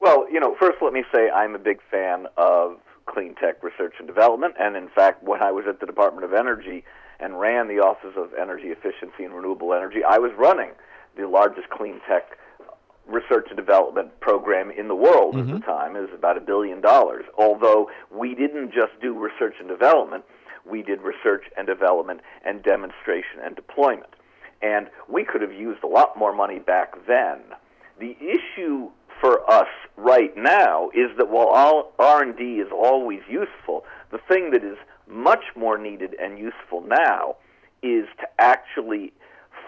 Well, you know, first let me say I'm a big fan of clean tech research and development. And in fact, when I was at the Department of Energy and ran the Office of Energy Efficiency and Renewable Energy, I was running the largest clean tech research and development program in the world mm-hmm. at the time. is about a billion dollars. Although we didn't just do research and development, we did research and development and demonstration and deployment. And we could have used a lot more money back then. The issue for us right now is that while all R&D is always useful, the thing that is much more needed and useful now is to actually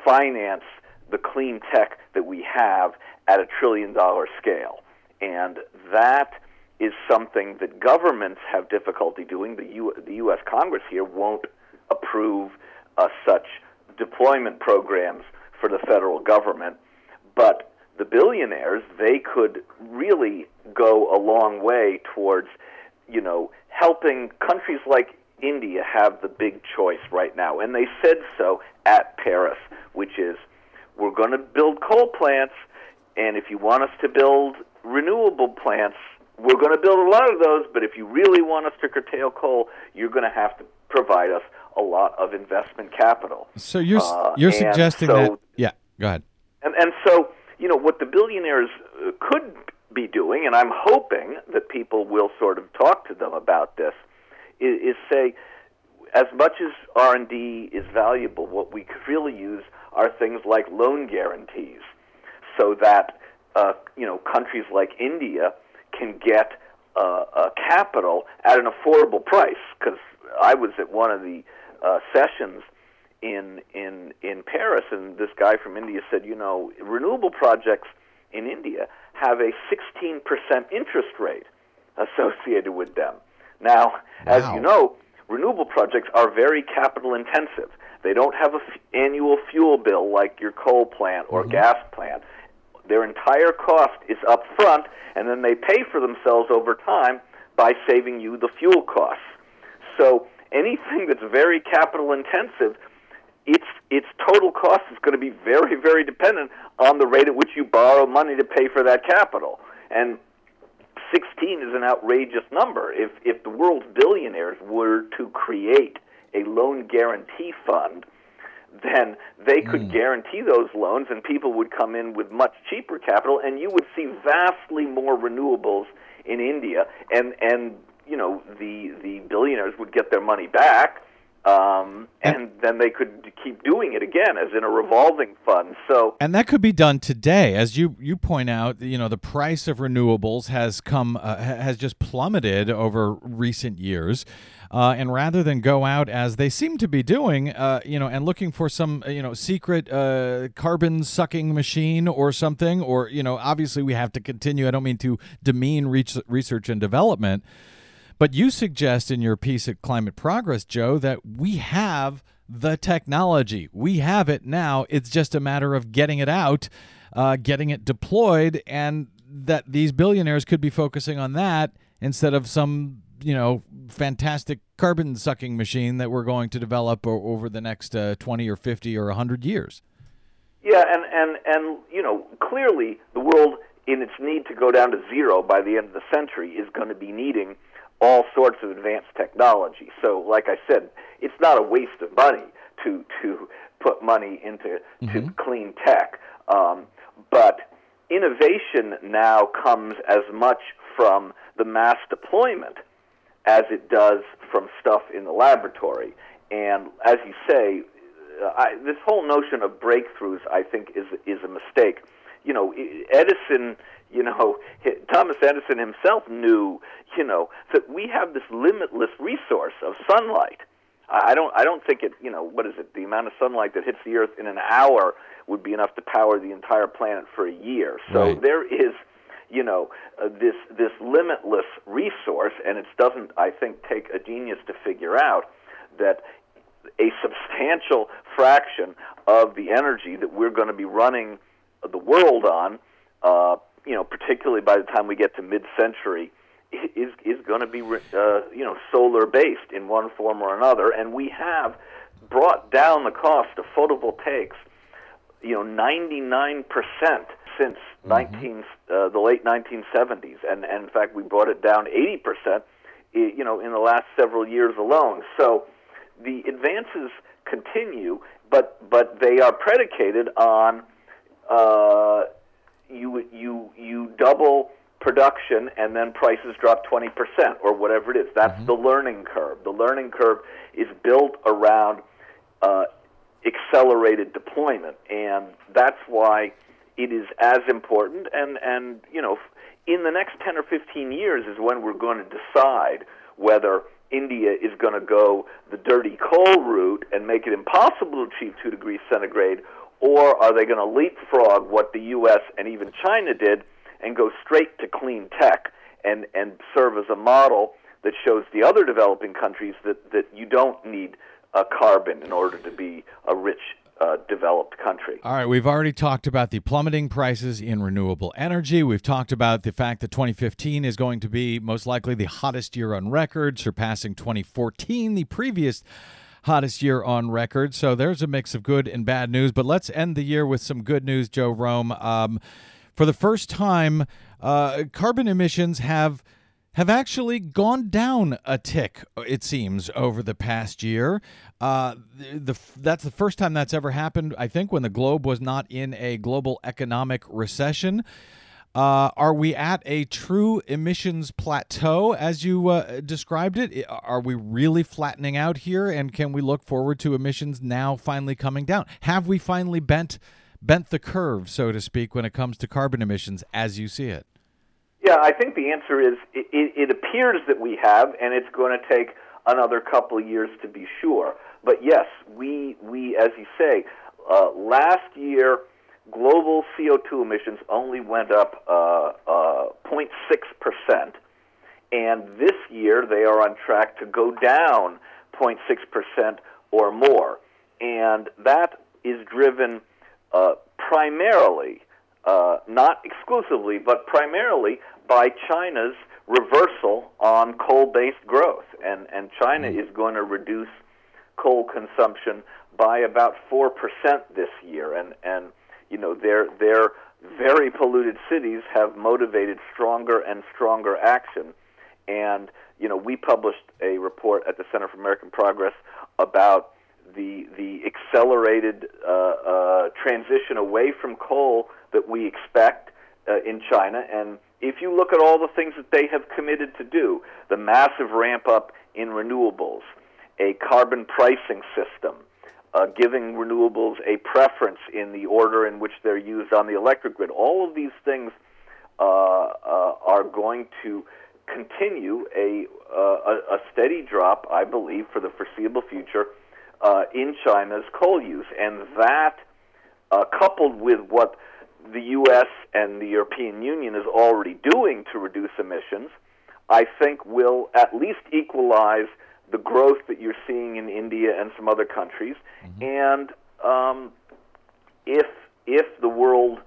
finance the clean tech that we have at a trillion dollar scale. And that is something that governments have difficulty doing. The, U- the U.S. Congress here won't approve uh, such deployment programs for the federal government. But the billionaires, they could really go a long way towards, you know, helping countries like India have the big choice right now. And they said so at Paris, which is we're going to build coal plants, and if you want us to build renewable plants, we're going to build a lot of those, but if you really want us to curtail coal, you're going to have to provide us a lot of investment capital. So you're uh, you're suggesting so, that yeah, go ahead. And and so you know, what the billionaires uh, could be doing, and I'm hoping that people will sort of talk to them about this, is, is say, as much as R&D is valuable, what we could really use are things like loan guarantees, so that uh, you know countries like India can get uh, uh, capital at an affordable price. Because I was at one of the uh, sessions in in in Paris, and this guy from India said, you know, renewable projects in India have a 16% interest rate associated with them. Now, wow. as you know, renewable projects are very capital intensive. They don't have an f- annual fuel bill like your coal plant or mm-hmm. gas plant. Their entire cost is up front, and then they pay for themselves over time by saving you the fuel costs. So anything that's very capital intensive its its total cost is going to be very very dependent on the rate at which you borrow money to pay for that capital and 16 is an outrageous number if if the world's billionaires were to create a loan guarantee fund then they could mm. guarantee those loans and people would come in with much cheaper capital and you would see vastly more renewables in India and and you know the the billionaires would get their money back um, and, then they could keep doing it again as in a revolving fund. So, and that could be done today, as you you point out. You know, the price of renewables has come uh, has just plummeted over recent years. Uh, and rather than go out as they seem to be doing, uh, you know, and looking for some, you know, secret uh, carbon sucking machine or something, or you know, obviously we have to continue. I don't mean to demean research and development, but you suggest in your piece at Climate Progress, Joe, that we have the technology. We have it now. It's just a matter of getting it out, uh, getting it deployed, and that these billionaires could be focusing on that instead of some, you know, fantastic carbon sucking machine that we're going to develop o- over the next uh, 20 or 50 or 100 years. Yeah, and, and, and, you know, clearly the world in its need to go down to zero by the end of the century, is going to be needing all sorts of advanced technology. So, like I said, it's not a waste of money to to put money into to clean tech. Um, but innovation now comes as much from the mass deployment as it does from stuff in the laboratory. And as you say, uh, I, this whole notion of breakthroughs, I think, is is a mistake. You know, Edison. You know, Thomas Edison himself knew. You know that we have this limitless resource of sunlight. I don't. I don't think it. You know, what is it? The amount of sunlight that hits the Earth in an hour would be enough to power the entire planet for a year. So Right. there is, you know, uh, this this limitless resource, and it doesn't. I think take a genius to figure out that a substantial fraction of the energy that we're going to be running the world on, uh, you know, particularly by the time we get to mid-century, is is going to be, uh, you know, solar-based in one form or another, and we have brought down the cost of photovoltaics, you know, 99 percent since 19 uh, the late 1970s, and, and in fact we brought it down 80 percent, you know, in the last several years alone. So the advances continue, but but they are predicated on uh, you you you double production and then prices drop 20% or whatever it is. That's the learning curve. The learning curve is built around uh, accelerated deployment, and that's why it is as important. And and you know, in the next 10 or 15 years is when we're going to decide whether India is going to go the dirty coal route and make it impossible to achieve two degrees centigrade, or are they going to leapfrog what the U.S. and even China did and go straight to clean tech and and serve as a model that shows the other developing countries that that you don't need uh, carbon in order to be a rich uh, developed country. All right, we've already talked about the plummeting prices in renewable energy. We've talked about the fact that 2015 is going to be most likely the hottest year on record, surpassing 2014, the previous hottest year on record. So there's a mix of good and bad news. But let's end the year with some good news, Joe Romm. Um, for the first time, uh, carbon emissions have have actually gone down a tick, it seems, over the past year. Uh, the, that's the first time that's ever happened. I think when the globe was not in a global economic recession. Uh, are we at a true emissions plateau, as you uh, described it? Are we really flattening out here, and can we look forward to emissions now finally coming down? Have we finally bent bent the curve, so to speak, when it comes to carbon emissions, as you see it? Yeah, I think the answer is it, it, appears that we have, and it's going to take another couple of years to be sure. But yes, we we as you say, uh, last year global CO2 emissions only went up uh, uh, 0.6 percent, and this year they are on track to go down 0.6 percent or more, and that is driven uh, primarily uh, not exclusively, but primarily by China's reversal on coal-based growth, and and China is going to reduce coal consumption by about four percent this year, and and you know their their very polluted cities have motivated stronger and stronger action, and you know we published a report at the Center for American Progress about the the accelerated uh, uh, transition away from coal that we expect uh, in China. And if you look at all the things that they have committed to do, the massive ramp up in renewables, a carbon pricing system, uh, giving renewables a preference in the order in which they're used on the electric grid, all of these things uh, uh, are going to continue a, uh, a steady drop, I believe, for the foreseeable future uh, in China's coal use, and that, uh, coupled with what the U.S. and the European Union is already doing to reduce emissions, I think will at least equalize the growth that you're seeing in India and some other countries, and um, if if the world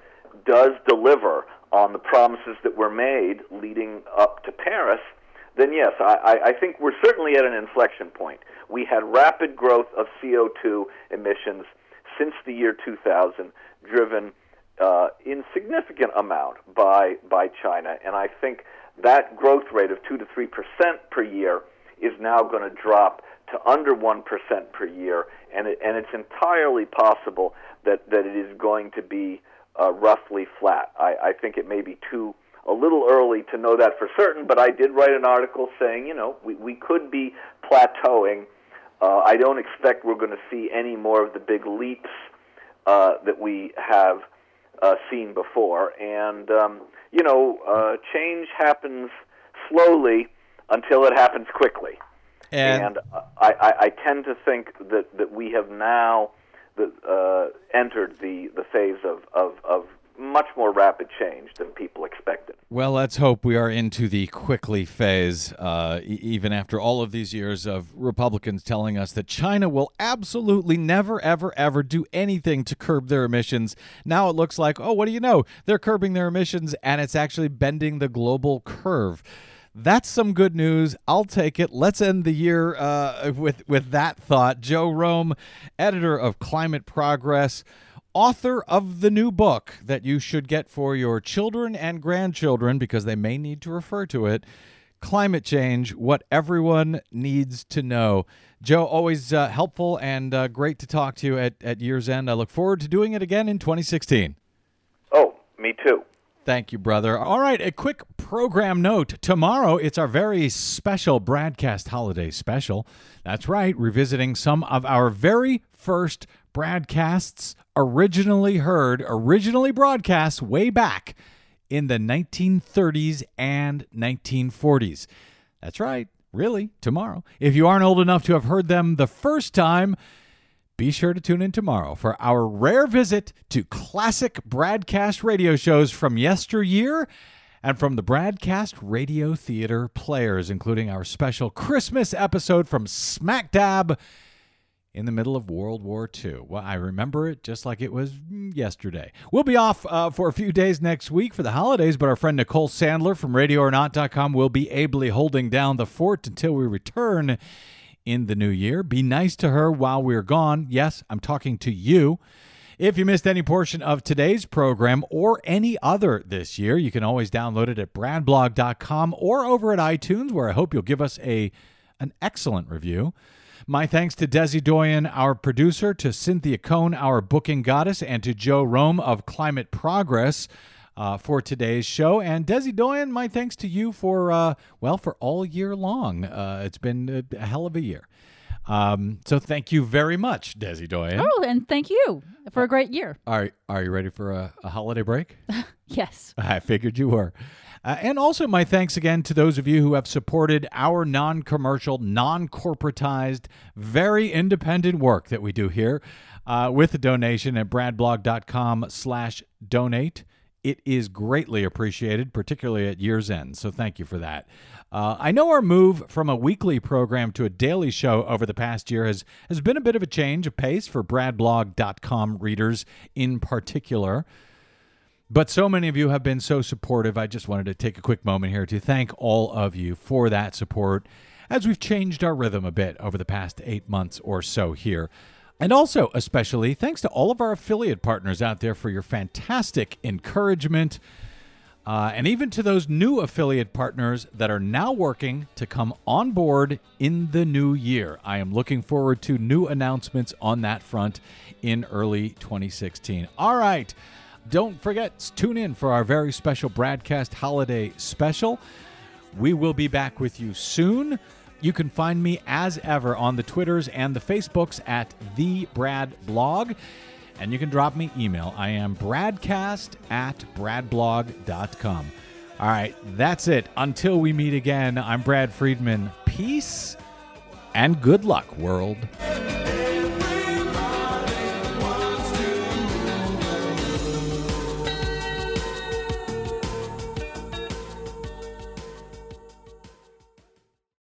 does deliver on the promises that were made leading up to Paris, then yes, I, I- I think we're certainly at an inflection point. We had rapid growth of CO2 emissions since the year 2000, driven uh, in significant amount by by China, and I think that growth rate of two to three percent per year is now going to drop to under one percent per year, and it, and it's entirely possible that that it is going to be uh, roughly flat. I, I think it may be too a little early to know that for certain, but I did write an article saying, you know, we, we could be plateauing. Uh, I don't expect we're going to see any more of the big leaps uh, that we have uh, seen before. And, um, you know, uh, change happens slowly until it happens quickly. And- And, I, I, I tend to think that, that we have now the, uh, entered the, the phase of, of, of much more rapid change than people expected. Well, let's hope we are into the quickly phase, uh, e- even after all of these years of Republicans telling us that China will absolutely never, ever, ever do anything to curb their emissions. Now it looks like, oh, what do you know? They're curbing their emissions and it's actually bending the global curve. That's some good news. I'll take it. Let's end the year uh, with with that thought. Joe Romm, editor of Climate Progress, author of the new book that you should get for your children and grandchildren because they may need to refer to it. Climate change: What everyone needs to know. Joe, always uh, helpful and uh, great to talk to you at, at year's end. I look forward to doing it again in 2016. Oh, me too. Thank you, brother. All right, a quick program note. Tomorrow, it's our very special BradCast holiday special. That's right, revisiting some of our very first broadcasts originally heard, originally broadcast way back in the 1930s and 1940s. That's right, really, tomorrow. If you aren't old enough to have heard them the first time, be sure to tune in tomorrow for our rare visit to classic broadcast radio shows from yesteryear and from the broadcast radio theater players, including our special Christmas episode from smack dab in the middle of World War II. Well, I remember it just like it was yesterday. We'll be off uh, for a few days next week for the holidays, but our friend Nicole Sandler from RadioOrNot.com will be ably holding down the fort until we return in the new year. Be nice to her while we're gone. Yes, I'm talking to you. If you missed any portion of today's program or any other this year, you can always download it at bradblog.com or over at iTunes, where I hope you'll give us a an excellent review. My thanks to Desi Doyen, our producer, to Cynthia Cohn, our booking goddess, and to Joe Romm of Climate Progress uh, for today's show. And Desi Doyen, my thanks to you for, uh, well, for all year long. Uh, it's been a, hell of a year. Um, so thank you very much, Desi Doyen. Oh, and thank you for a great year. Are, are you ready for a, a holiday break? Yes. I figured you were. Uh, and also, my thanks again to those of you who have supported our non commercial, non corporatized, very independent work that we do here uh, with a donation at bradblog.com slash donate. It is greatly appreciated, particularly at year's end. So thank you for that. Uh, I know our move from a weekly program to a daily show over the past year has, has been a bit of a change of pace for bradblog.com readers in particular. But so many of you have been so supportive. I just wanted to take a quick moment here to thank all of you for that support as we've changed our rhythm a bit over the past eight months or so here. And also, especially, thanks to all of our affiliate partners out there for your fantastic encouragement. Uh, and even to those new affiliate partners that are now working to come on board in the new year. I am looking forward to new announcements on that front in early 2016. All right. Don't forget, to tune in for our very special BradCast holiday special. We will be back with you soon. You can find me as ever on the Twitters and the Facebooks at the Brad Blog. And you can drop me email. I am bradcast at bradblog.com. All right, that's it. Until we meet again, I'm Brad Friedman. Peace and good luck, world.